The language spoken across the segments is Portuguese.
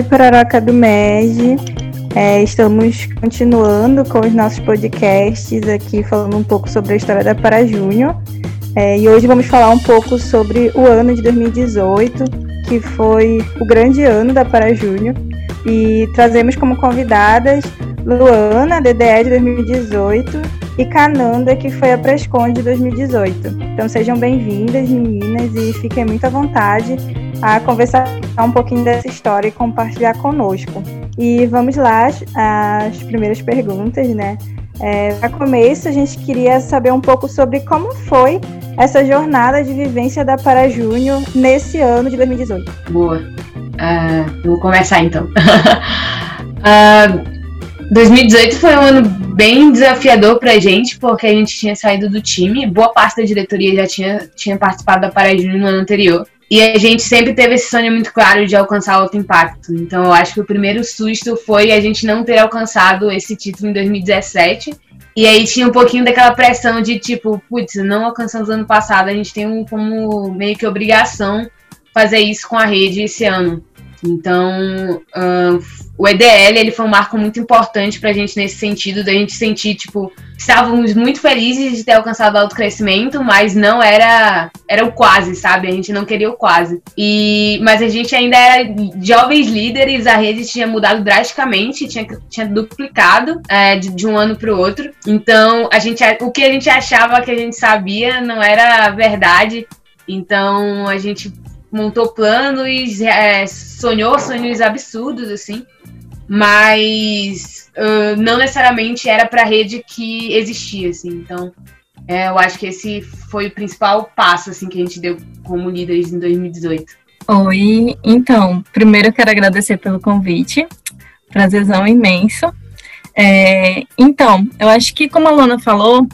Oi, Pororoca do MEG. É, estamos continuando com os nossos podcasts aqui, falando um pouco sobre a história da Para Júnior. É, e hoje vamos falar um pouco sobre o ano de 2018, que foi o grande ano da Para Júnior. E trazemos como convidadas Luana, DDE de 2018, e Cananda, que foi a Presconde de 2018. Então sejam bem-vindas, meninas, e fiquem muito à vontade a conversar um pouquinho dessa história e compartilhar conosco. E vamos lá, as primeiras perguntas, né? É, Para começo, a gente queria saber um pouco sobre como foi essa jornada de vivência da Para Júnior nesse ano de 2018. Boa. Uh, vou começar então. uh, 2018 foi um ano bem desafiador pra gente, porque a gente tinha saído do time, boa parte da diretoria já tinha, tinha participado da Para Júnior no ano anterior. E a gente sempre teve esse sonho muito claro de alcançar alto impacto. Então eu acho que o primeiro susto foi a gente não ter alcançado esse título em 2017. E aí tinha um pouquinho daquela pressão de tipo, putz, não alcançamos ano passado, a gente tem um, como meio que obrigação fazer isso com a rede esse ano. Então, uh, o EDL ele foi um marco muito importante para a gente nesse sentido, da gente sentir, tipo, estávamos muito felizes de ter alcançado alto crescimento, mas não era era o quase, sabe? A gente não queria o quase. E, mas a gente ainda era jovens líderes, a rede tinha mudado drasticamente, tinha, tinha duplicado é, de, de um ano para o outro. Então, a gente, o que a gente achava que a gente sabia não era verdade. Então, a gente montou planos, é, sonhou sonhos absurdos, assim, mas uh, não necessariamente era para a rede que existia, assim. Então, é, eu acho que esse foi o principal passo, assim, que a gente deu como líderes em 2018. Oi, então, primeiro eu quero agradecer pelo convite, prazerzão imenso. É, então, eu acho que como a Lona falou,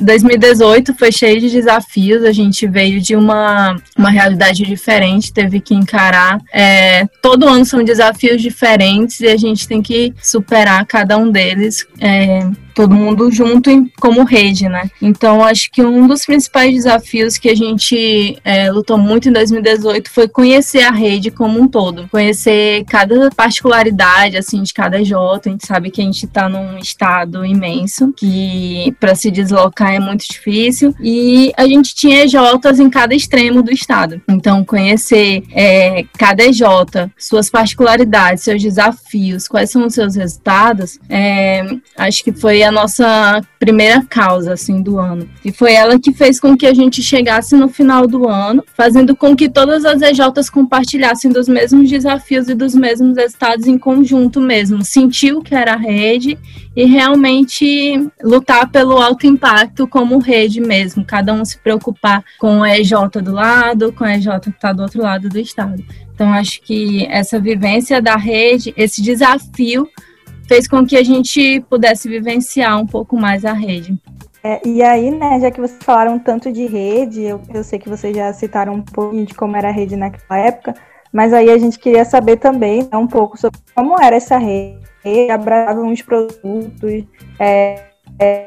2018 foi cheio de desafios, a gente veio de uma, uma realidade diferente, teve que encarar. É, todo ano são desafios diferentes e a gente tem que superar cada um deles. É, todo mundo junto em, como rede, né? Então, acho que um dos principais desafios que a gente é, lutou muito em 2018 foi conhecer a rede como um todo, conhecer cada particularidade, assim, de cada J. A gente sabe que a gente está num estado imenso, que para se deslocar é muito difícil, e a gente tinha Jotas em cada extremo do estado. Então, conhecer é, cada J, suas particularidades, seus desafios, quais são os seus resultados, é, acho que foi a nossa primeira causa assim do ano. E foi ela que fez com que a gente chegasse no final do ano, fazendo com que todas as EJs compartilhassem dos mesmos desafios e dos mesmos resultados em conjunto mesmo. Sentiu que era rede e realmente lutar pelo alto impacto como rede mesmo, cada um se preocupar com a EJ do lado, com a EJ que está do outro lado do estado. Então acho que essa vivência da rede, esse desafio fez com que a gente pudesse vivenciar um pouco mais a rede. É, e aí, né, já que vocês falaram tanto de rede, eu, eu sei que vocês já citaram um pouquinho de como era a rede naquela época, mas aí a gente queria saber também né, um pouco sobre como era essa rede, abraçava uns produtos, é, é,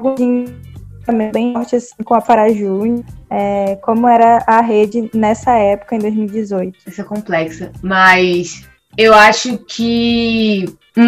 também bem forte assim, com a Parajú, é, como era a rede nessa época, em 2018. Isso é complexa, mas eu acho que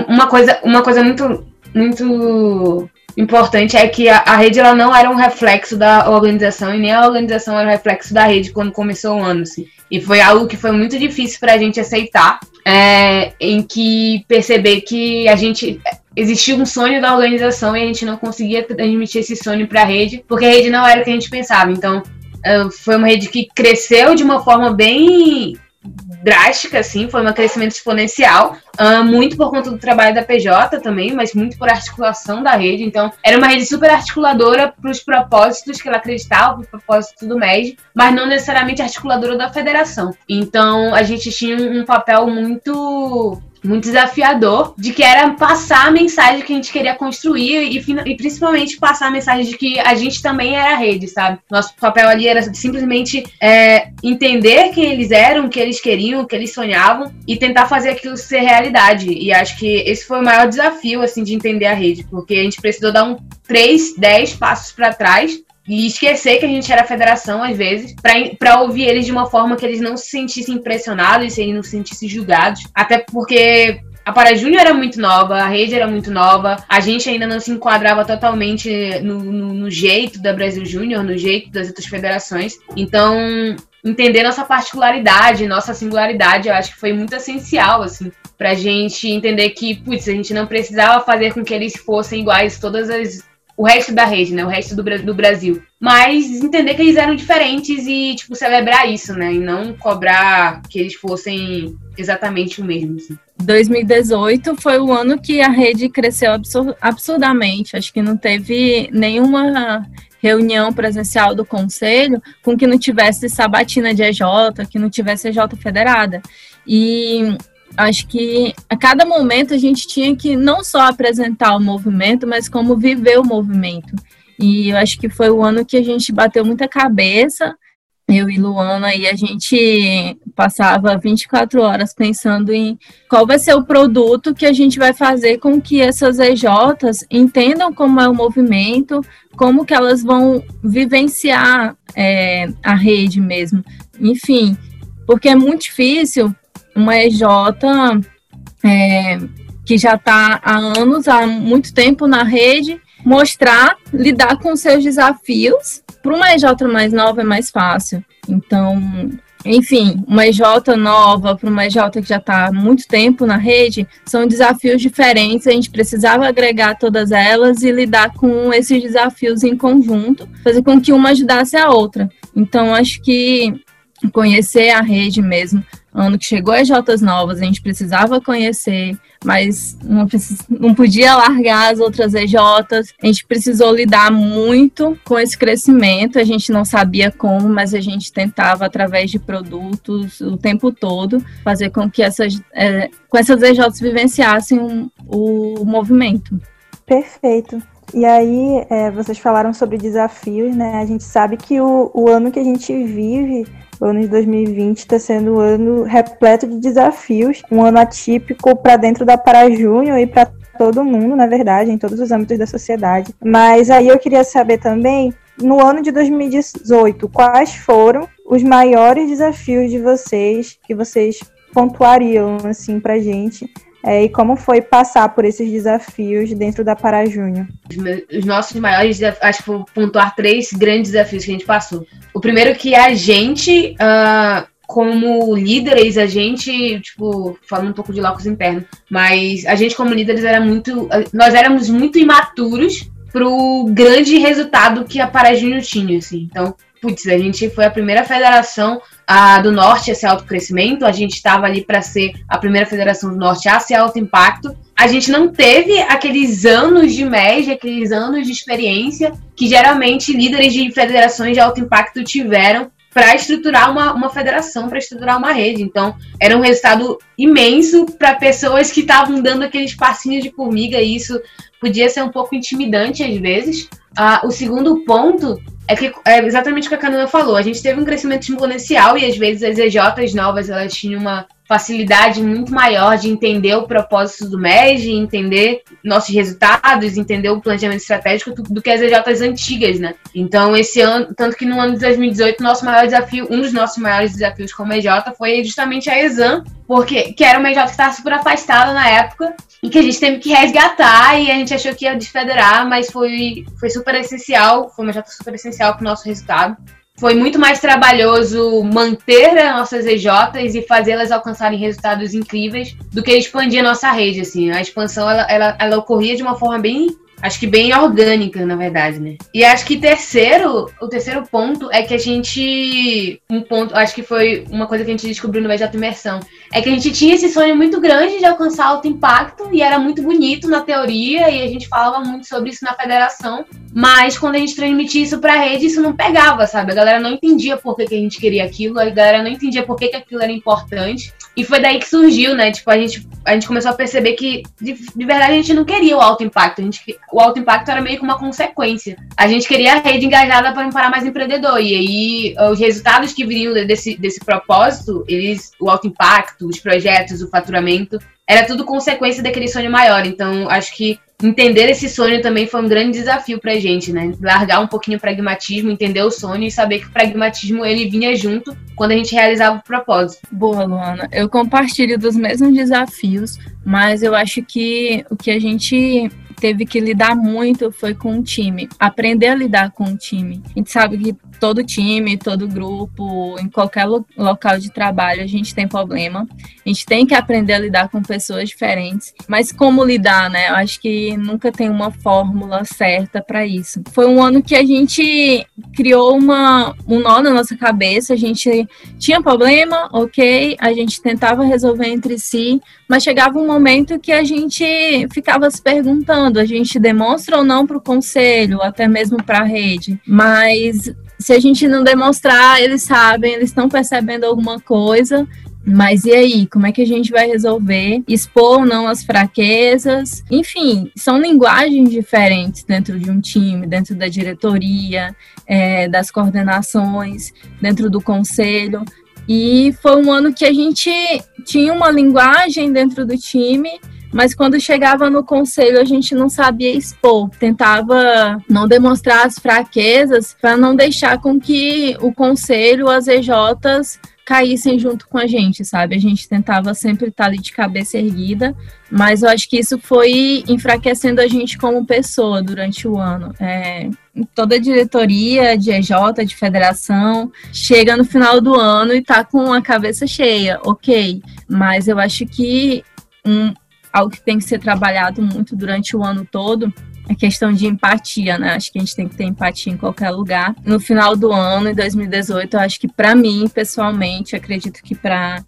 uma coisa, uma coisa muito, muito importante é que a, a, rede ela não era um reflexo da organização e nem a organização era um reflexo da rede quando começou o ano. Assim. E foi algo que foi muito difícil para a gente aceitar, é, em que perceber que a gente existia um sonho da organização e a gente não conseguia transmitir esse sonho para a rede, porque a rede não era o que a gente pensava. Então, é, foi uma rede que cresceu de uma forma bem drástica, assim, foi um crescimento exponencial, uh, muito por conta do trabalho da PJ também, mas muito por articulação da rede. Então, era uma rede super articuladora para os propósitos que ela acreditava, para o propósito do MED, mas não necessariamente articuladora da federação. Então, a gente tinha um papel muito muito desafiador, de que era passar a mensagem que a gente queria construir e, e, principalmente passar a mensagem de que a gente também era rede, sabe? Nosso papel ali era simplesmente é, entender quem eles eram, o que eles queriam, o que eles sonhavam e tentar fazer aquilo ser realidade. E acho que esse foi o maior desafio, assim, de entender a rede, porque a gente precisou dar um 3, 10 passos para trás e esquecer que a gente era federação às vezes, para ouvir eles de uma forma que eles não se sentissem impressionados, e eles não se sentissem julgados. Até porque a Para Júnior era muito nova, a rede era muito nova, a gente ainda não se enquadrava totalmente no, no, no jeito da Brasil Júnior, no jeito das outras federações. Então, entender nossa particularidade, nossa singularidade, eu acho que foi muito essencial, assim, pra gente entender que, putz, a gente não precisava fazer com que eles fossem iguais todas as o resto da rede, né? O resto do, do Brasil. Mas entender que eles eram diferentes e, tipo, celebrar isso, né? E não cobrar que eles fossem exatamente o mesmo. Assim. 2018 foi o ano que a rede cresceu absurdamente. Acho que não teve nenhuma reunião presencial do conselho com que não tivesse sabatina de EJ, que não tivesse EJ federada. E acho que a cada momento a gente tinha que não só apresentar o movimento, mas como viver o movimento. E eu acho que foi o ano que a gente bateu muita cabeça, eu e Luana, e a gente passava 24 horas pensando em qual vai ser o produto que a gente vai fazer com que essas EJs entendam como é o movimento, como que elas vão vivenciar é, a rede mesmo. Enfim, porque é muito difícil uma EJ é, que já está há anos, há muito tempo na rede, mostrar, lidar com seus desafios. Para uma EJ mais nova é mais fácil. Então, enfim, uma EJ nova para uma EJ que já está há muito tempo na rede, são desafios diferentes. A gente precisava agregar todas elas e lidar com esses desafios em conjunto, fazer com que uma ajudasse a outra. Então, acho que conhecer a rede mesmo, ano que chegou as Jotas novas, a gente precisava conhecer, mas não, não podia largar as outras EJs. A gente precisou lidar muito com esse crescimento. A gente não sabia como, mas a gente tentava, através de produtos, o tempo todo, fazer com que essas, é, com essas EJs vivenciassem um, o movimento. Perfeito. E aí, é, vocês falaram sobre desafios, né? A gente sabe que o, o ano que a gente vive o ano de 2020 está sendo um ano repleto de desafios, um ano atípico para dentro da Para Júnior e para todo mundo, na verdade, em todos os âmbitos da sociedade. Mas aí eu queria saber também, no ano de 2018, quais foram os maiores desafios de vocês que vocês pontuariam assim para gente é, e como foi passar por esses desafios dentro da Para Júnior? Os nossos maiores, acho que vou pontuar três grandes desafios que a gente passou. O primeiro que a gente, uh, como líderes, a gente, tipo, falando um pouco de locos internos, mas a gente como líderes era muito, nós éramos muito imaturos pro grande resultado que a Para Júnior tinha, assim. Então, putz, a gente foi a primeira federação a, do Norte a ser alto crescimento, a gente estava ali para ser a primeira federação do Norte a ser alto impacto. A gente não teve aqueles anos de média, aqueles anos de experiência que geralmente líderes de federações de alto impacto tiveram para estruturar uma, uma federação, para estruturar uma rede. Então, era um resultado imenso para pessoas que estavam dando aqueles passinhos de formiga, e isso podia ser um pouco intimidante às vezes. Ah, o segundo ponto é que é exatamente o que a Canana falou. A gente teve um crescimento exponencial e às vezes as EJs novas elas tinham uma facilidade muito maior de entender o propósito do MEG, entender nossos resultados, entender o planejamento estratégico do que as EJs antigas, né? Então, esse ano, tanto que no ano de 2018, nosso maior desafio, um dos nossos maiores desafios como EJ foi justamente a Exam, porque que era uma EJ que estava super afastada na época e que a gente teve que resgatar e a gente achou que ia desfederar, mas foi, foi super essencial, foi uma EJ super essencial para o nosso resultado foi muito mais trabalhoso manter as nossas EJs e fazê-las alcançarem resultados incríveis do que expandir a nossa rede, assim. A expansão, ela, ela, ela ocorria de uma forma bem acho que bem orgânica, na verdade, né? E acho que terceiro, o terceiro ponto é que a gente, um ponto, acho que foi uma coisa que a gente descobriu no BJ Imersão, é que a gente tinha esse sonho muito grande de alcançar alto impacto e era muito bonito na teoria e a gente falava muito sobre isso na federação, mas quando a gente transmitia isso pra rede, isso não pegava, sabe? A galera não entendia por que, que a gente queria aquilo, a galera não entendia por que, que aquilo era importante. E foi daí que surgiu, né? Tipo, a gente, a gente começou a perceber que, de, de verdade, a gente não queria o alto impacto. A gente, o alto impacto era meio que uma consequência. A gente queria a rede engajada para não parar mais empreendedor. E aí, os resultados que viriam desse, desse propósito, eles, o alto impacto, os projetos, o faturamento, era tudo consequência daquele sonho maior. Então, acho que entender esse sonho também foi um grande desafio pra gente, né? Largar um pouquinho o pragmatismo, entender o sonho e saber que o pragmatismo ele vinha junto quando a gente realizava o propósito. Boa, Luana. Eu compartilho dos mesmos desafios, mas eu acho que o que a gente teve que lidar muito foi com o time, aprender a lidar com o time. A gente sabe que todo time, todo grupo, em qualquer lo local de trabalho, a gente tem problema. A gente tem que aprender a lidar com pessoas diferentes. Mas como lidar, né? Eu acho que nunca tem uma fórmula certa para isso. Foi um ano que a gente criou uma, um nó na nossa cabeça. A gente tinha problema, ok, a gente tentava resolver entre si, mas chegava um momento que a gente ficava se perguntando: a gente demonstra ou não para o conselho, até mesmo para a rede. Mas se a gente não demonstrar, eles sabem, eles estão percebendo alguma coisa. Mas e aí, como é que a gente vai resolver? Expor ou não as fraquezas? Enfim, são linguagens diferentes dentro de um time, dentro da diretoria, é, das coordenações, dentro do conselho. E foi um ano que a gente tinha uma linguagem dentro do time, mas quando chegava no conselho a gente não sabia expor, tentava não demonstrar as fraquezas para não deixar com que o conselho, as EJs caíssem junto com a gente, sabe? A gente tentava sempre estar ali de cabeça erguida, mas eu acho que isso foi enfraquecendo a gente como pessoa durante o ano. É, toda a diretoria de EJ, de federação, chega no final do ano e tá com a cabeça cheia, ok, mas eu acho que um, algo que tem que ser trabalhado muito durante o ano todo é questão de empatia, né? Acho que a gente tem que ter empatia em qualquer lugar. No final do ano, em 2018, eu acho que para mim, pessoalmente, acredito que para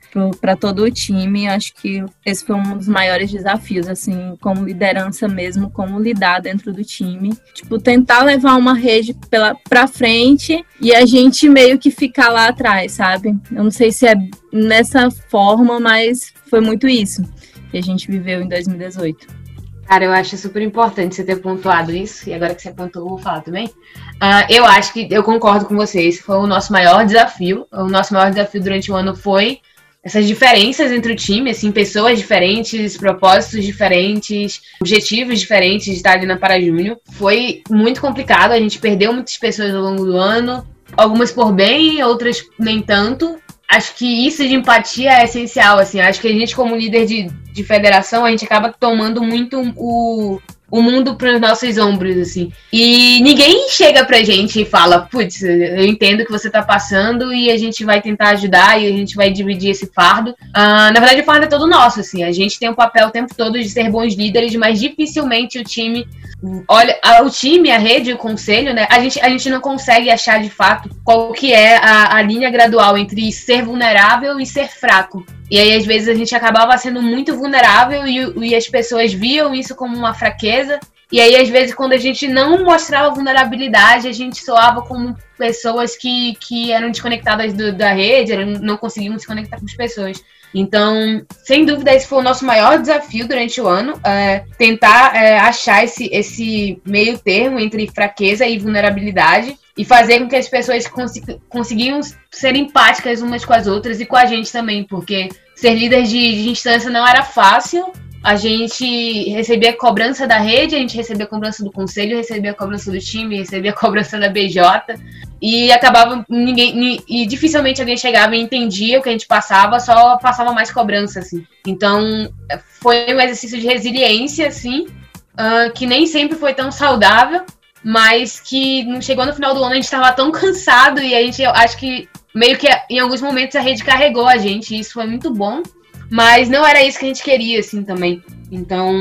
todo o time, acho que esse foi um dos maiores desafios, assim, como liderança mesmo, como lidar dentro do time. Tipo, tentar levar uma rede pela, pra frente e a gente meio que ficar lá atrás, sabe? Eu não sei se é nessa forma, mas foi muito isso que a gente viveu em 2018. Cara, eu acho super importante você ter pontuado isso, e agora que você pontuou, eu vou falar também. Uh, eu acho que eu concordo com vocês, foi o nosso maior desafio. O nosso maior desafio durante o ano foi essas diferenças entre o time, assim, pessoas diferentes, propósitos diferentes, objetivos diferentes de estar ali na Parajúnior. Foi muito complicado, a gente perdeu muitas pessoas ao longo do ano, algumas por bem, outras nem tanto, acho que isso de empatia é essencial, assim. Acho que a gente, como líder de, de federação, a gente acaba tomando muito o, o mundo para os nossos ombros, assim. E ninguém chega pra gente e fala, putz, eu entendo que você tá passando e a gente vai tentar ajudar e a gente vai dividir esse fardo. Uh, na verdade, o fardo é todo nosso, assim. A gente tem o papel o tempo todo de ser bons líderes, mas dificilmente o time olha, o time, a rede, o conselho, né? A gente, a gente não consegue achar de fato qual que é a, a linha gradual entre ser vulnerável e ser fraco. E aí, às vezes, a gente acabava sendo muito vulnerável e, e as pessoas viam isso como uma fraqueza. E aí, às vezes, quando a gente não mostrava vulnerabilidade, a gente soava como pessoas que, que eram desconectadas do, da rede, não conseguiam se conectar com as pessoas. Então, sem dúvida, esse foi o nosso maior desafio durante o ano, é, tentar é, achar esse, esse meio termo entre fraqueza e vulnerabilidade e fazer com que as pessoas cons conseguiam ser empáticas umas com as outras e com a gente também, porque ser líder de, de instância não era fácil, a gente recebia cobrança da rede, a gente recebia cobrança do conselho, recebia cobrança do time, recebia cobrança da BJ e acabava ninguém e dificilmente alguém chegava e entendia o que a gente passava, só passava mais cobrança assim. Então foi um exercício de resiliência assim, uh, que nem sempre foi tão saudável, mas que chegou no final do ano a gente estava tão cansado e a gente eu acho que meio que em alguns momentos a rede carregou a gente, e isso foi muito bom. Mas não era isso que a gente queria, assim, também. Então,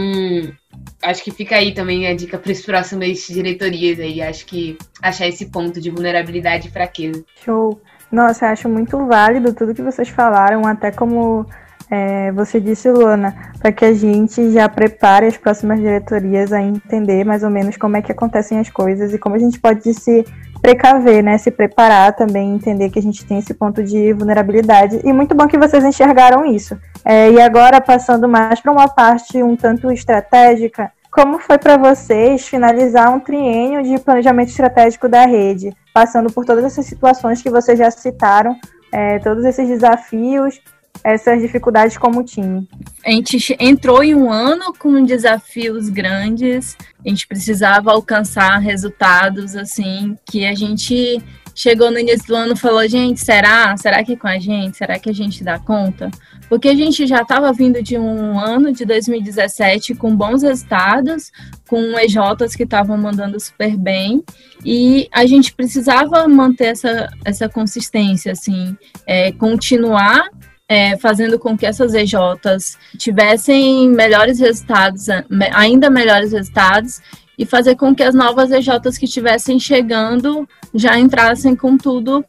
acho que fica aí também a dica para as próximas diretorias aí. Acho que achar esse ponto de vulnerabilidade e fraqueza. Show. Nossa, acho muito válido tudo que vocês falaram, até como é, você disse, Luana, para que a gente já prepare as próximas diretorias a entender mais ou menos como é que acontecem as coisas e como a gente pode se precaver, né? Se preparar também, entender que a gente tem esse ponto de vulnerabilidade. E muito bom que vocês enxergaram isso. É, e agora, passando mais para uma parte um tanto estratégica, como foi para vocês finalizar um triênio de planejamento estratégico da rede, passando por todas essas situações que vocês já citaram, é, todos esses desafios essas dificuldades como time? A gente entrou em um ano com desafios grandes, a gente precisava alcançar resultados assim que a gente chegou no início do ano falou: gente, será? Será que com a gente? Será que a gente dá conta? Porque a gente já estava vindo de um ano de 2017 com bons resultados, com EJs que estavam mandando super bem, e a gente precisava manter essa, essa consistência, assim, é, continuar é, fazendo com que essas EJs tivessem melhores resultados, ainda melhores resultados, e fazer com que as novas EJs que estivessem chegando já entrassem com tudo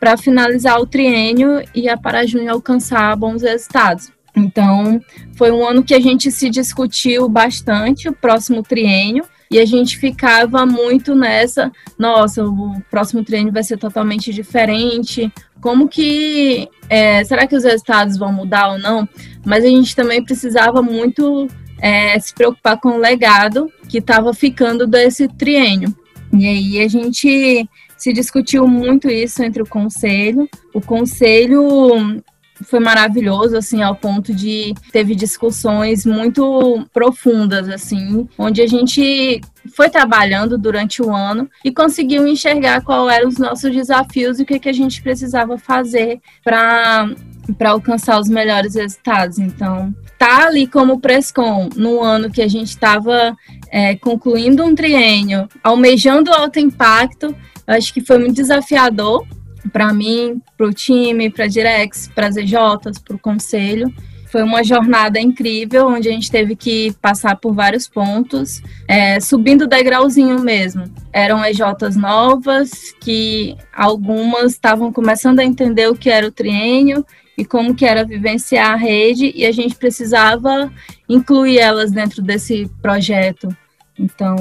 para finalizar o triênio e a Parajunho alcançar bons resultados. Então, foi um ano que a gente se discutiu bastante o próximo triênio e a gente ficava muito nessa, nossa, o próximo triênio vai ser totalmente diferente. Como que é, será que os resultados vão mudar ou não? Mas a gente também precisava muito é, se preocupar com o legado que estava ficando desse triênio. E aí a gente se discutiu muito isso entre o conselho. O conselho foi maravilhoso, assim, ao ponto de teve discussões muito profundas, assim, onde a gente foi trabalhando durante o ano e conseguiu enxergar qual eram os nossos desafios e o que, que a gente precisava fazer para para alcançar os melhores resultados. Então, tá ali como Prescom, no ano que a gente estava é, concluindo um triênio, almejando alto impacto, acho que foi muito desafiador para mim, para o time, para a Direx, para as EJs, para o conselho. Foi uma jornada incrível, onde a gente teve que passar por vários pontos, é, subindo degrauzinho mesmo. Eram EJs novas, que algumas estavam começando a entender o que era o triênio e como que era vivenciar a rede, e a gente precisava incluir elas dentro desse projeto. Então,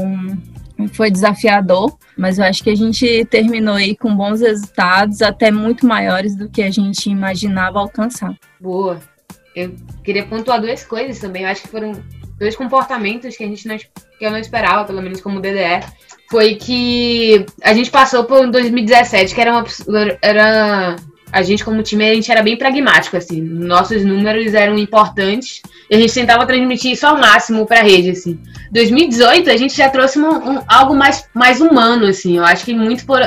foi desafiador, mas eu acho que a gente terminou aí com bons resultados, até muito maiores do que a gente imaginava alcançar. Boa. Eu queria pontuar duas coisas também. Eu acho que foram dois comportamentos que a gente não, que eu não esperava, pelo menos como DDE. Foi que a gente passou por 2017, que era uma era a gente como time a gente era bem pragmático assim. Nossos números eram importantes e a gente tentava transmitir isso ao máximo para a rede assim. 2018 a gente já trouxe um, um, algo mais, mais humano assim. Eu acho que muito por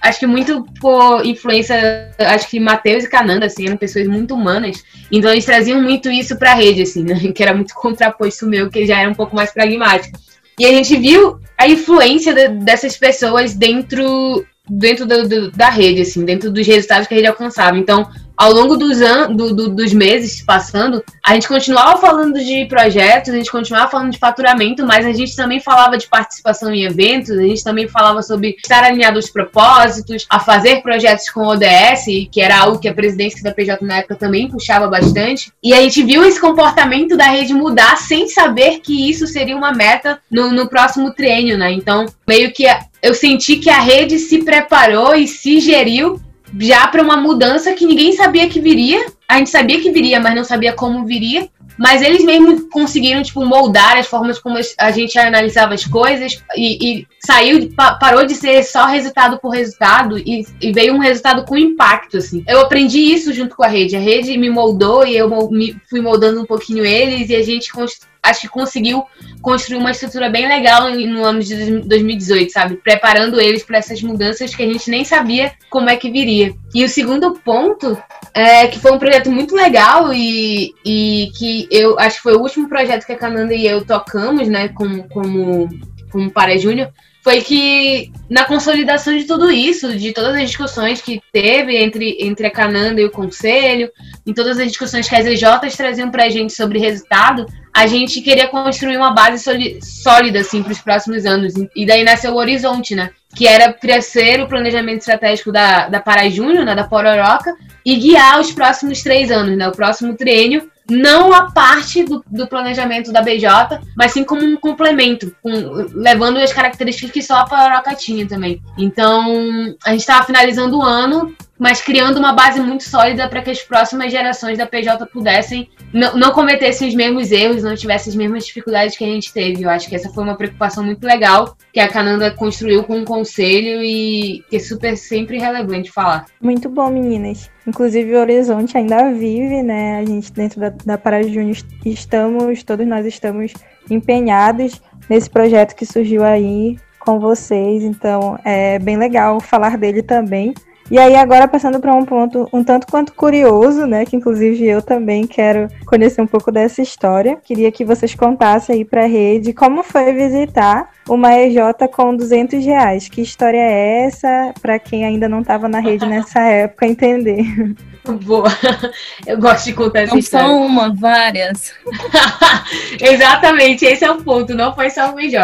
acho que muito por influência acho que Matheus e Cananda assim eram pessoas muito humanas. Então eles traziam muito isso para a rede assim né? que era muito contraposto meu que já era um pouco mais pragmático. E a gente viu a influência de, dessas pessoas dentro dentro do, do, da rede, assim, dentro dos resultados que a rede alcançava. Então, ao longo dos, an do, do, dos meses passando, a gente continuava falando de projetos, a gente continuava falando de faturamento, mas a gente também falava de participação em eventos, a gente também falava sobre estar alinhado aos propósitos, a fazer projetos com ODS, que era algo que a presidência da PJ na época também puxava bastante. E a gente viu esse comportamento da rede mudar sem saber que isso seria uma meta no, no próximo triênio, né? Então, meio que eu senti que a rede se preparou e se geriu já para uma mudança que ninguém sabia que viria. A gente sabia que viria, mas não sabia como viria. Mas eles mesmo conseguiram, tipo, moldar as formas como a gente analisava as coisas e, e saiu, parou de ser só resultado por resultado e, e, veio um resultado com impacto, assim. Eu aprendi isso junto com a rede. A rede me moldou e eu me fui moldando um pouquinho eles e a gente acho que conseguiu construir uma estrutura bem legal no ano de 2018, sabe? Preparando eles para essas mudanças que a gente nem sabia como é que viria. E o segundo ponto é que foi um projeto muito legal e, e que eu acho que foi o último projeto que a Cananda e eu tocamos, né, como, como, como Para Júnior, foi que na consolidação de tudo isso, de todas as discussões que teve entre, entre a Cananda e o Conselho, em todas as discussões que as EJs traziam para a gente sobre resultado, a gente queria construir uma base sólida assim, para os próximos anos. E daí nasceu o Horizonte, né? Que era crescer o planejamento estratégico da, da Pará Júnior, né, da Pororoca, e guiar os próximos três anos, né? O próximo triênio não a parte do, do, planejamento da BJ, mas sim como um complemento, com, levando as características que só a Pororoca tinha também. Então, a gente estava finalizando o ano mas criando uma base muito sólida para que as próximas gerações da PJ pudessem não, não cometessem os mesmos erros, não tivessem as mesmas dificuldades que a gente teve. Eu acho que essa foi uma preocupação muito legal que a Cananda construiu com um conselho e que é super sempre relevante falar. Muito bom, meninas. Inclusive o Horizonte ainda vive, né? A gente dentro da, da Para Júnior estamos, todos nós estamos empenhados nesse projeto que surgiu aí com vocês, então é bem legal falar dele também. E aí, agora passando para um ponto um tanto quanto curioso, né? Que inclusive eu também quero conhecer um pouco dessa história. Queria que vocês contassem aí para a rede como foi visitar uma EJ com 200 reais. Que história é essa? Para quem ainda não estava na rede nessa época entender. Boa. Eu gosto de contar essa não história. Não só uma, várias. Exatamente, esse é o ponto. Não foi só uma EJ.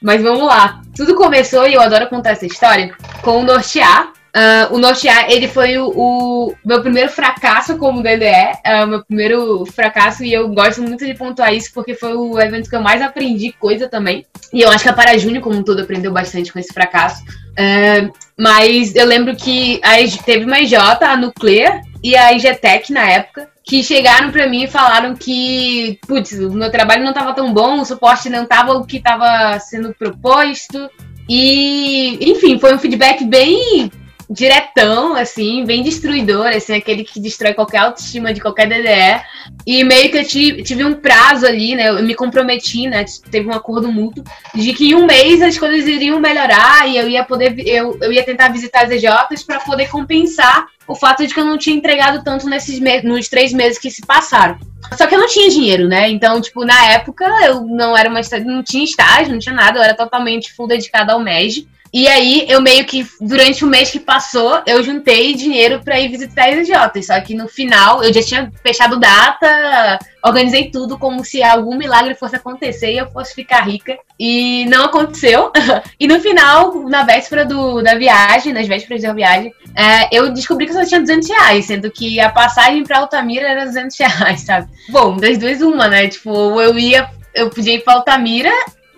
Mas vamos lá. Tudo começou, e eu adoro contar essa história, com o Nortear, Uh, o Nortear, ele foi o, o, meu primeiro fracasso como DDE, uh, ah, meu primeiro fracasso, e eu gosto muito de pontuar isso porque foi o evento que eu mais aprendi coisa também. E eu acho que a Para Júnior, como um todo, aprendeu bastante com esse fracasso. Uh, mas eu lembro que a, teve uma IJ, a Nuclear, e a IGTEC na época, que chegaram para mim e falaram que, putz, o meu trabalho não estava tão bom, o suporte não estava o que estava sendo proposto. E, enfim, foi um feedback bem diretão, assim, bem destruidor, assim, aquele que destrói qualquer autoestima de qualquer DDE. E meio que eu tive, tive um prazo ali, né? Eu me comprometi, né? Teve um acordo mútuo de que em um mês as coisas iriam melhorar e eu ia poder, eu, eu ia tentar visitar as EJs para poder compensar o fato de que eu não tinha entregado tanto nesses nos três meses que se passaram. Só que eu não tinha dinheiro, né? Então, tipo, na época eu não era uma não tinha estágio, não tinha nada, eu era totalmente full dedicada ao MEG. E aí, eu meio que, durante o mês que passou, eu juntei dinheiro para ir visitar as idiotas. Só que no final, eu já tinha fechado data, organizei tudo como se algum milagre fosse acontecer e eu fosse ficar rica. E não aconteceu. e no final, na véspera do, da viagem, nas vésperas da viagem, é, eu descobri que eu só tinha 200 reais, sendo que a passagem pra Altamira era 200 reais, sabe? Bom, das duas, uma, né? Tipo, eu ia, eu podia ir pra Altamira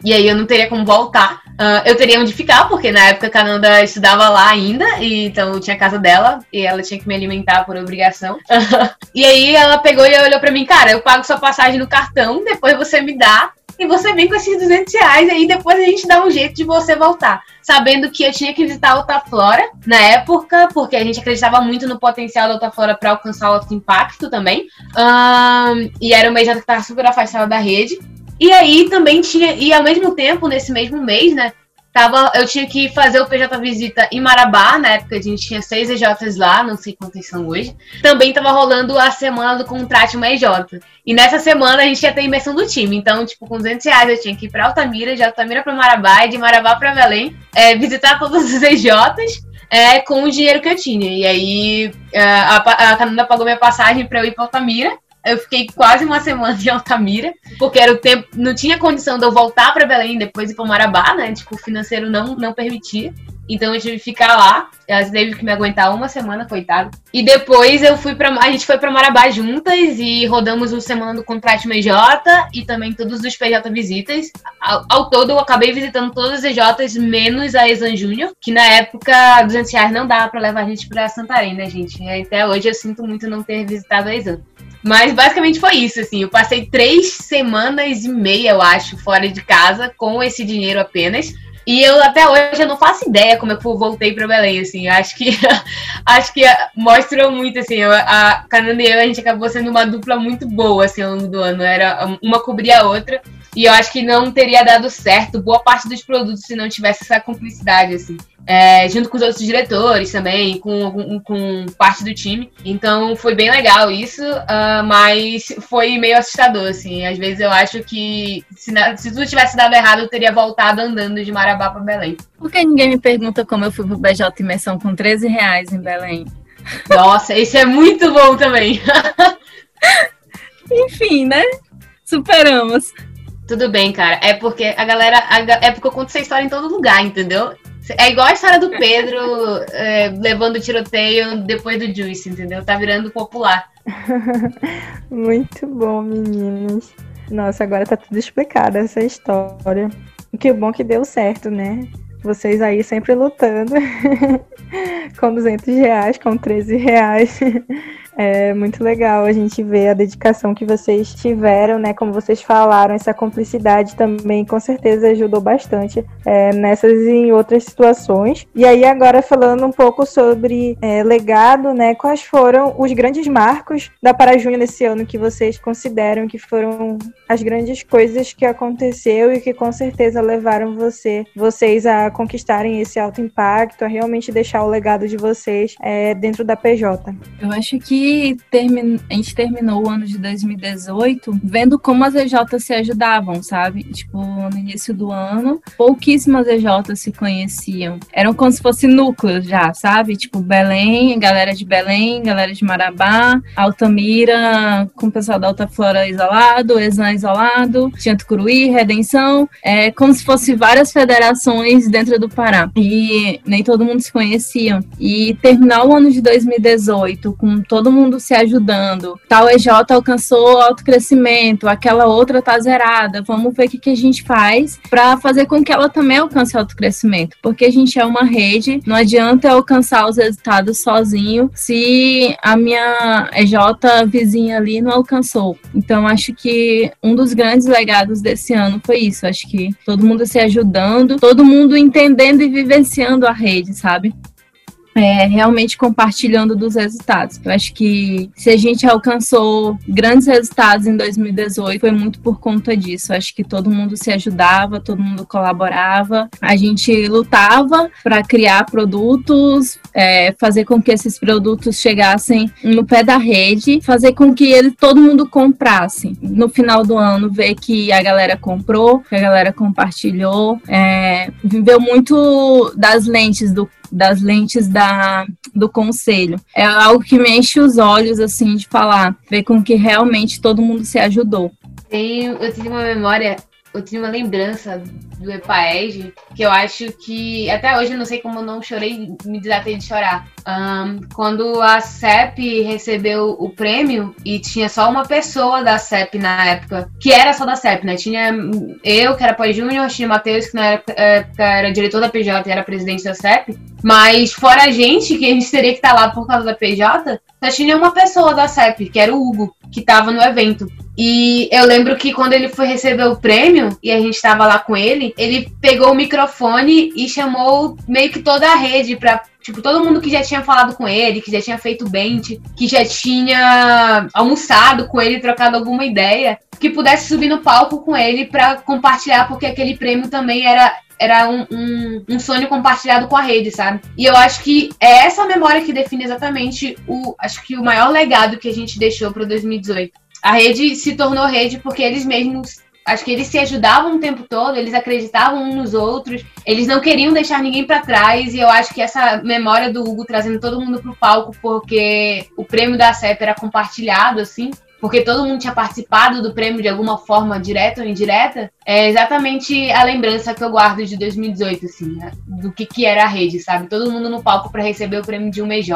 e aí eu não teria como voltar. Uh, eu teria onde ficar, porque na época a Cananda estudava lá ainda, e então tinha a casa dela, e ela tinha que me alimentar por obrigação. e aí ela pegou e olhou pra mim, cara, eu pago sua passagem no cartão, depois você me dá, e você vem com esses 200 reais, aí depois a gente dá um jeito de você voltar. Sabendo que eu tinha que visitar a Altaflora na época, porque a gente acreditava muito no potencial da Altaflora para alcançar o alto impacto também. Um, e era uma EJ que estava super afastada da rede. E aí também tinha, e ao mesmo tempo, nesse mesmo mês, né? Tava, eu tinha que fazer o PJ Visita em Marabá, na época a gente tinha seis EJs lá, não sei quantas são hoje. Também tava rolando a semana do contrato uma EJ. E nessa semana a gente ia ter imersão do time. Então, tipo, com 200 reais eu tinha que ir pra Altamira, de Altamira pra Marabá e de Marabá pra Belém, é, visitar todos os EJs. É, com o dinheiro que eu tinha. E aí é, a, a pagou minha passagem para eu ir para Altamira eu fiquei quase uma semana em Altamira, porque era o tempo, não tinha condição de eu voltar para Belém depois ir para Marabá, né? Tipo, o financeiro não, não permitia. Então eu tive que ficar lá. Ela teve que me aguentar uma semana, coitado. E depois eu fui para a gente foi para Marabá juntas e rodamos o semana do contrato MJ e também todos os PJ visitas. Ao, ao, todo eu acabei visitando todas as EJs menos a Exan Júnior, que na época 200 reais não dava para levar a gente para Santarém, né, gente? Até hoje eu sinto muito não ter visitado a Exan. Mas basicamente foi isso, assim. Eu passei três semanas e meia, eu acho, fora de casa, com esse dinheiro apenas. E eu até hoje eu não faço ideia como é eu voltei para Belém, assim. Acho que acho que mostra muito, assim. A Cananda e eu, a gente acabou sendo uma dupla muito boa, assim, ao longo do ano. Era uma cobria a outra. E eu acho que não teria dado certo boa parte dos produtos se não tivesse essa cumplicidade, assim é, junto com os outros diretores também, com, com parte do time. Então foi bem legal isso, uh, mas foi meio assustador, assim. Às vezes eu acho que se, se tudo tivesse dado errado, eu teria voltado andando de Marabá para Belém. Por que ninguém me pergunta como eu fui pro BJ Imersão com 13 reais em Belém? Nossa, isso é muito bom também. Enfim, né? Superamos. Tudo bem, cara. É porque a galera. A, é porque eu conto essa história em todo lugar, entendeu? É igual a história do Pedro é, levando o tiroteio depois do Juice, entendeu? Tá virando popular. Muito bom, meninas. Nossa, agora tá tudo explicado essa história. Que bom que deu certo, né? Vocês aí sempre lutando. com 200 reais, com 13 reais. É muito legal a gente ver a dedicação que vocês tiveram, né? Como vocês falaram, essa cumplicidade também com certeza ajudou bastante é, nessas e em outras situações. E aí, agora falando um pouco sobre é, legado, né? Quais foram os grandes marcos da Parajunha nesse ano que vocês consideram que foram as grandes coisas que aconteceu e que com certeza levaram você, vocês a conquistarem esse alto impacto, a realmente deixar o legado de vocês é, dentro da PJ? Eu acho que a gente terminou o ano de 2018 vendo como as EJs se ajudavam, sabe? Tipo, no início do ano, pouquíssimas EJs se conheciam. Eram como se fosse núcleos já, sabe? Tipo, Belém, galera de Belém, galera de Marabá, Altamira, com o pessoal da Alta Flora isolado, Exan isolado, tinha Tucuruí, Redenção, é como se fosse várias federações dentro do Pará. E nem todo mundo se conhecia. E terminar o ano de 2018 com todo mundo se ajudando. Tal EJ alcançou alto crescimento, aquela outra tá zerada. Vamos ver o que, que a gente faz para fazer com que ela também alcance alto crescimento. Porque a gente é uma rede, não adianta eu alcançar os resultados sozinho se a minha EJ vizinha ali não alcançou. Então, acho que um dos grandes legados desse ano foi isso. Acho que todo mundo se ajudando, todo mundo entendendo e vivenciando a rede, sabe? É, realmente compartilhando dos resultados. Eu acho que se a gente alcançou grandes resultados em 2018, foi muito por conta disso. Eu acho que todo mundo se ajudava, todo mundo colaborava, a gente lutava para criar produtos, é, fazer com que esses produtos chegassem no pé da rede, fazer com que ele, todo mundo comprasse. No final do ano, ver que a galera comprou, que a galera compartilhou, é, viveu muito das lentes do das lentes da, do conselho. É algo que me enche os olhos, assim, de falar, ver com que realmente todo mundo se ajudou. Tenho, eu tenho uma memória eu tinha uma lembrança do EPAEG que eu acho que até hoje eu não sei como eu não chorei, me desatei de chorar. Um, quando a CEP recebeu o prêmio e tinha só uma pessoa da CEP na época, que era só da CEP, né? Tinha eu, que era pós-júnior, tinha Matheus, que na época era diretor da PJ e era presidente da CEP. Mas fora a gente, que a gente teria que estar lá por causa da PJ, só tinha uma pessoa da CEP, que era o Hugo, que estava no evento. E eu lembro que quando ele foi receber o prêmio e a gente estava lá com ele, ele pegou o microfone e chamou meio que toda a rede para Tipo, todo mundo que já tinha falado com ele, que já tinha feito bente, que já tinha almoçado com ele, trocado alguma ideia, que pudesse subir no palco com ele para compartilhar, porque aquele prêmio também era era um, um, um, sonho compartilhado com a rede, sabe? E eu acho que é essa memória que define exatamente o, acho que o maior legado que a gente deixou para 2018. A rede se tornou rede porque eles mesmos, acho que eles se ajudavam o tempo todo, eles acreditavam uns nos outros, eles não queriam deixar ninguém para trás e eu acho que essa memória do Hugo trazendo todo mundo pro palco porque o prêmio da CEP era compartilhado assim, porque todo mundo tinha participado do prêmio de alguma forma, direta ou indireta, é exatamente a lembrança que eu guardo de 2018, assim, né? do que, que era a rede, sabe? Todo mundo no palco para receber o prêmio de um EJ.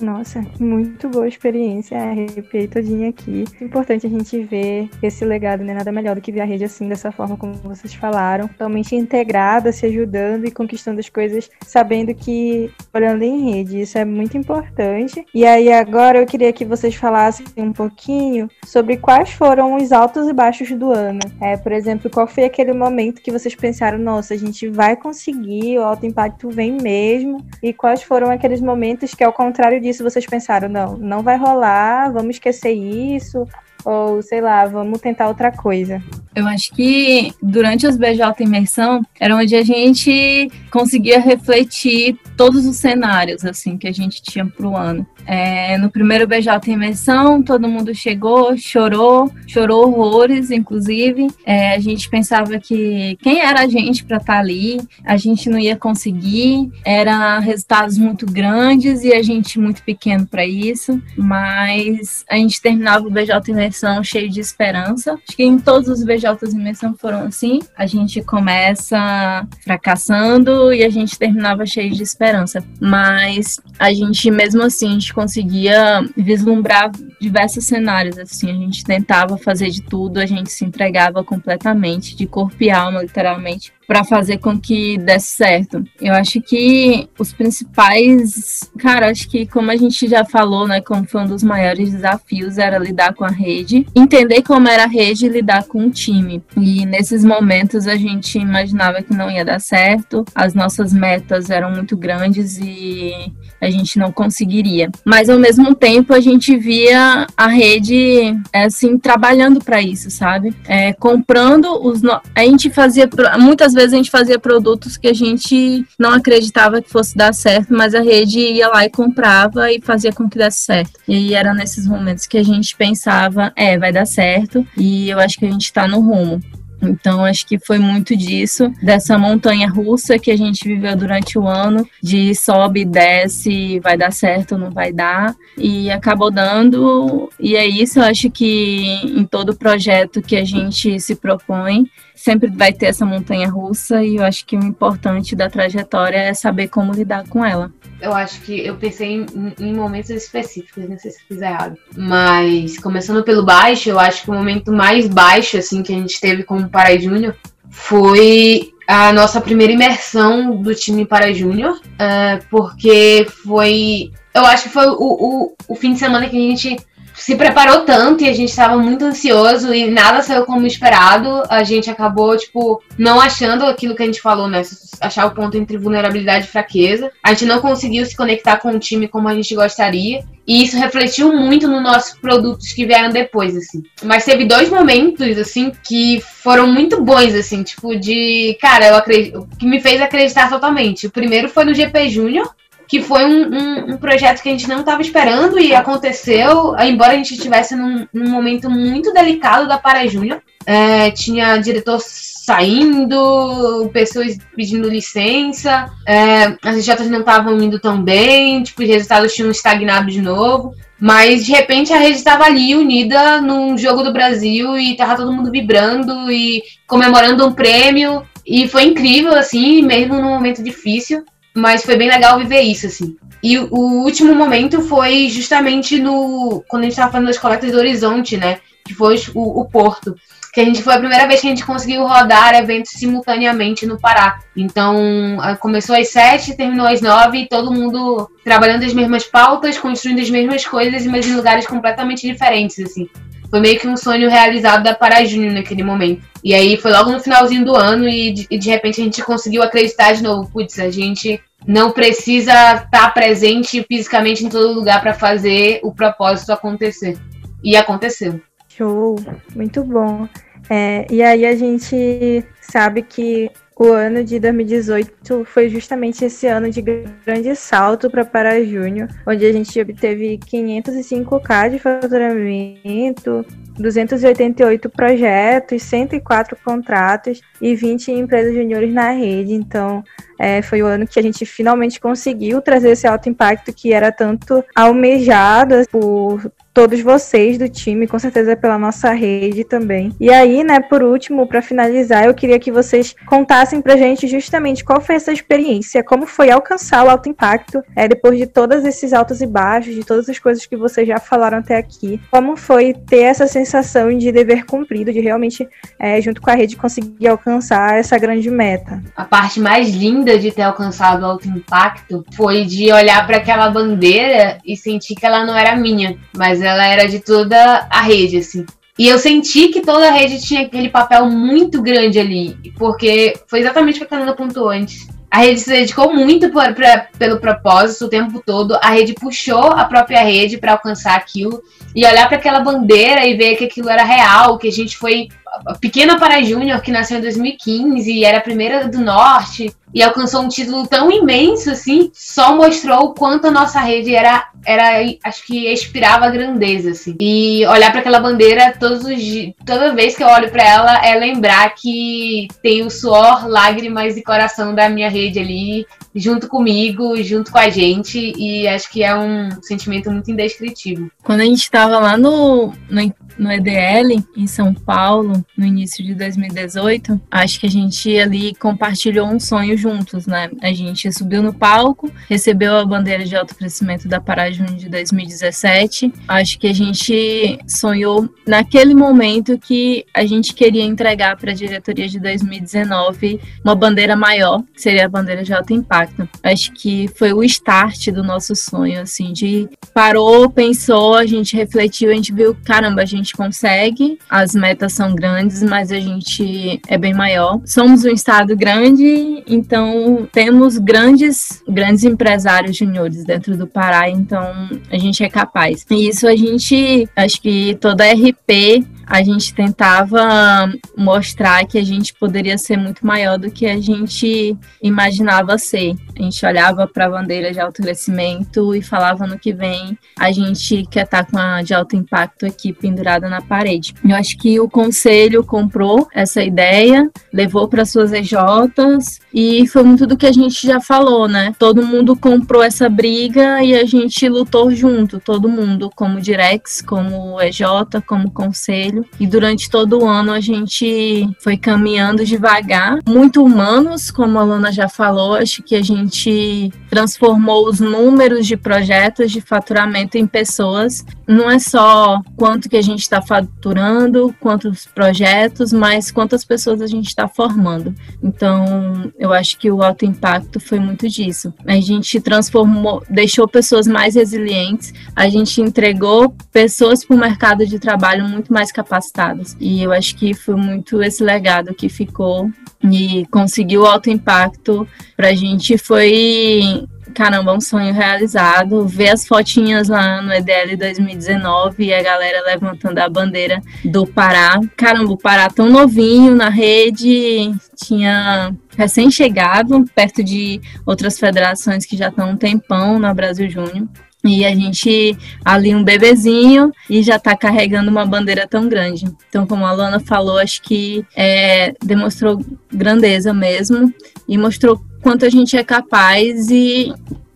Nossa, muito boa experiência, arrepiei todinha aqui. Importante a gente ver esse legado, né? Nada melhor do que ver a rede assim, dessa forma como vocês falaram, totalmente integrada, se ajudando e conquistando as coisas, sabendo que olhando em rede, isso é muito importante. E aí agora eu queria que vocês falassem um pouquinho sobre quais foram os altos e baixos do ano. É, por exemplo, qual foi aquele momento que vocês pensaram, nossa, a gente vai conseguir, o alto impacto vem mesmo? E quais foram aqueles momentos que, ao contrário disso, vocês pensaram, não, não vai rolar, vamos esquecer isso, ou sei lá, vamos tentar outra coisa? Eu acho que durante os BJ Imersão era onde a gente conseguia refletir todos os cenários assim que a gente tinha para o ano. É, no primeiro BJ Imersão, todo mundo chegou, chorou, chorou horrores, inclusive. É, a gente pensava que quem era a gente para estar tá ali, a gente não ia conseguir, eram resultados muito grandes e a gente muito pequeno para isso, mas a gente terminava o BJ Imersão cheio de esperança. Acho que em todos os BJs Imersão foram assim. A gente começa fracassando e a gente terminava cheio de esperança, mas a gente mesmo assim, a gente conseguia vislumbrar diversos cenários, assim, a gente tentava fazer de tudo, a gente se entregava completamente, de corpo e alma, literalmente, para fazer com que desse certo. Eu acho que os principais, cara, acho que como a gente já falou, né, como foi um dos maiores desafios era lidar com a rede, entender como era a rede e lidar com o time. E nesses momentos a gente imaginava que não ia dar certo, as nossas metas eram muito grandes e a gente não conseguiria. Mas ao mesmo tempo a gente via a rede assim trabalhando para isso, sabe? É, comprando os no... a gente fazia muitas vezes a gente fazia produtos que a gente não acreditava que fosse dar certo, mas a rede ia lá e comprava e fazia com que desse certo. E era nesses momentos que a gente pensava, é, vai dar certo e eu acho que a gente está no rumo. Então, acho que foi muito disso, dessa montanha russa que a gente viveu durante o ano, de sobe, desce, vai dar certo, não vai dar, e acabou dando. E é isso, eu acho que em todo projeto que a gente se propõe, sempre vai ter essa montanha russa, e eu acho que o importante da trajetória é saber como lidar com ela eu acho que eu pensei em, em, momentos específicos, não sei se fiz errado. Mas, começando pelo baixo, eu acho que o momento mais baixo, assim, que a gente teve como Pará Júnior foi a nossa primeira imersão do time Pará Júnior, uh, porque foi. Eu acho que foi o, o, o fim de semana que a gente se preparou tanto e a gente estava muito ansioso e nada saiu como esperado. A gente acabou, tipo, não achando aquilo que a gente falou, né? Achar o ponto entre vulnerabilidade e fraqueza. A gente não conseguiu se conectar com o time como a gente gostaria. E isso refletiu muito nos nossos produtos que vieram depois, assim. Mas teve dois momentos, assim, que foram muito bons, assim, tipo, de. Cara, eu acredito. que me fez acreditar totalmente. O primeiro foi no GP Júnior, que foi um, um, um, projeto que a gente não estava esperando e aconteceu, embora a gente estivesse num, num, momento muito delicado da Para Júnior. É, tinha diretor saindo, pessoas pedindo licença, é, as idiotas não estavam indo tão bem, tipo, os resultados tinham estagnado de novo. Mas de repente a rede estava ali unida num jogo do Brasil e tava todo mundo vibrando e comemorando um prêmio. E foi incrível, assim, mesmo num momento difícil. Mas foi bem legal viver isso, assim. E o último momento foi justamente no. Quando a gente estava falando das coletas do Horizonte, né? Que foi o, o Porto. Que a gente foi a primeira vez que a gente conseguiu rodar eventos simultaneamente no Pará. Então, começou às sete, terminou às nove, todo mundo trabalhando as mesmas pautas, construindo as mesmas coisas, mas em lugares completamente diferentes, assim. Foi meio que um sonho realizado da Pará Júnior naquele momento. E aí foi logo no finalzinho do ano e de, e de repente a gente conseguiu acreditar de novo. Putz, a gente não precisa estar presente fisicamente em todo lugar para fazer o propósito acontecer. E aconteceu. Show, muito bom. É, e aí a gente sabe que o ano de 2018 foi justamente esse ano de grande salto para Para Júnior, onde a gente obteve 505k de faturamento, 288 projetos, 104 contratos e 20 empresas juniores na rede. Então, é, foi o ano que a gente finalmente conseguiu trazer esse alto impacto que era tanto almejado por todos vocês do time, com certeza pela nossa rede também. E aí, né, por último, para finalizar, eu queria que vocês contassem pra gente justamente qual foi essa experiência, como foi alcançar o alto impacto, é, depois de todos esses altos e baixos, de todas as coisas que vocês já falaram até aqui. Como foi ter essa sensação de dever cumprido, de realmente, é, junto com a rede, conseguir alcançar essa grande meta? A parte mais linda de ter alcançado alto impacto foi de olhar para aquela bandeira e sentir que ela não era minha, mas ela era de toda a rede, assim. E eu senti que toda a rede tinha aquele papel muito grande ali, porque foi exatamente o que a Cananda pontuou antes. A rede se dedicou muito pra, pelo propósito o tempo todo. A rede puxou a própria rede para alcançar aquilo. E olhar para aquela bandeira e ver que aquilo era real, que a gente foi a pequena para Júnior, que nasceu em 2015 e era a primeira do Norte e alcançou um título tão imenso assim, só mostrou o quanto a nossa rede era, era acho que expirava grandeza assim. E olhar para aquela bandeira todos os toda vez que eu olho para ela é lembrar que tem o suor, lágrimas e coração da minha rede ali junto comigo, junto com a gente e acho que é um sentimento muito indescritível. Quando a gente estava lá no, no no EDL, em São Paulo, no início de 2018, acho que a gente ali compartilhou um sonho juntos, né? A gente subiu no palco, recebeu a bandeira de alto crescimento da Parajun de 2017. Acho que a gente sonhou naquele momento que a gente queria entregar para a diretoria de 2019 uma bandeira maior, que seria a bandeira de alto impacto. Acho que foi o start do nosso sonho, assim, de parou, pensou, a gente refletiu, a gente viu, caramba, a gente consegue, as metas são grandes, mas a gente é bem maior. Somos um estado grande, então temos grandes, grandes empresários juniores dentro do Pará, então a gente é capaz. E isso a gente, acho que toda RP a gente tentava mostrar que a gente poderia ser muito maior do que a gente imaginava ser. A gente olhava para a bandeira de alto crescimento e falava no que vem a gente quer estar tá com a de alto impacto aqui pendurada na parede. Eu acho que o conselho comprou essa ideia, levou para suas EJs e foi muito do que a gente já falou, né? Todo mundo comprou essa briga e a gente lutou junto, todo mundo, como Direx, como EJ, como conselho e durante todo o ano a gente foi caminhando devagar, muito humanos, como a Luna já falou, acho que a gente transformou os números de projetos de faturamento em pessoas. Não é só quanto que a gente está faturando, quantos projetos, mas quantas pessoas a gente está formando. Então, eu acho que o alto impacto foi muito disso. A gente transformou, deixou pessoas mais resilientes, a gente entregou pessoas para o mercado de trabalho muito mais capacitadas capacitadas. E eu acho que foi muito esse legado que ficou e conseguiu alto impacto pra gente foi caramba, um sonho realizado. Ver as fotinhas lá no EDL 2019 e a galera levantando a bandeira do Pará. Caramba, o Pará tão novinho na rede, tinha recém-chegado, perto de outras federações que já estão um tempão na Brasil Júnior. E a gente ali um bebezinho e já está carregando uma bandeira tão grande. Então, como a Lana falou, acho que é, demonstrou grandeza mesmo e mostrou quanto a gente é capaz e,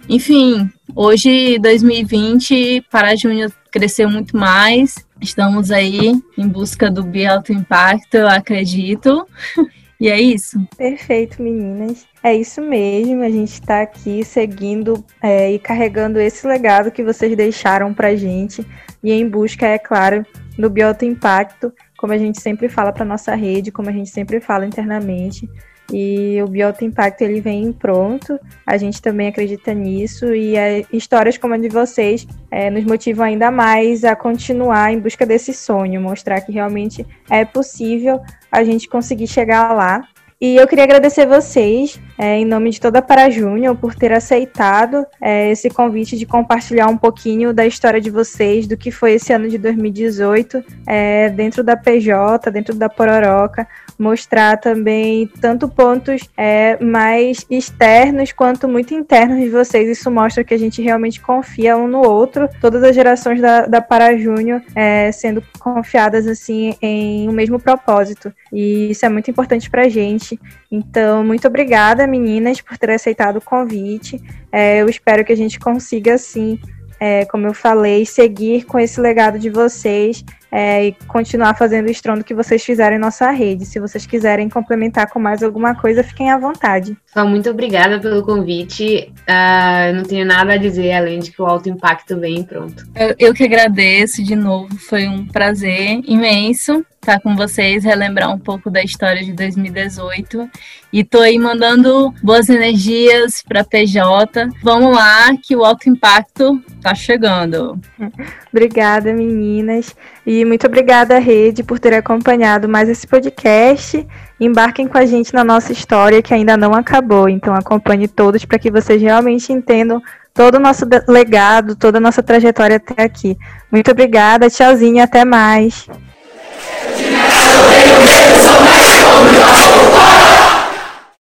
enfim, hoje 2020 para Júnior cresceu muito mais. Estamos aí em busca do Bi Alto Impacto, eu acredito. E é isso. Perfeito, meninas. É isso mesmo. A gente está aqui seguindo é, e carregando esse legado que vocês deixaram para gente e em busca, é claro, do bioto impacto, como a gente sempre fala para nossa rede, como a gente sempre fala internamente. E o Bioto Impacto ele vem pronto, a gente também acredita nisso e é, histórias como a de vocês é, nos motivam ainda mais a continuar em busca desse sonho, mostrar que realmente é possível a gente conseguir chegar lá. E eu queria agradecer vocês, é, em nome de toda a Para Júnior, por ter aceitado é, esse convite de compartilhar um pouquinho da história de vocês, do que foi esse ano de 2018, é, dentro da PJ, dentro da Pororoca, mostrar também tanto pontos é, mais externos quanto muito internos de vocês. Isso mostra que a gente realmente confia um no outro, todas as gerações da, da Para Júnior é, sendo confiadas assim em um mesmo propósito. E isso é muito importante para a gente. Então, muito obrigada, meninas, por ter aceitado o convite. É, eu espero que a gente consiga, assim, é, como eu falei, seguir com esse legado de vocês é, e continuar fazendo o estrondo que vocês fizeram em nossa rede. Se vocês quiserem complementar com mais alguma coisa, fiquem à vontade. Só muito obrigada pelo convite. Uh, não tenho nada a dizer além de que o alto impacto vem pronto. Eu, eu que agradeço de novo, foi um prazer imenso estar com vocês, relembrar um pouco da história de 2018. E tô aí mandando boas energias para PJ. Vamos lá, que o alto impacto tá chegando. Obrigada, meninas. E muito obrigada, Rede, por ter acompanhado mais esse podcast. Embarquem com a gente na nossa história que ainda não acabou. Então acompanhe todos para que vocês realmente entendam todo o nosso legado, toda a nossa trajetória até aqui. Muito obrigada, tchauzinho, até mais.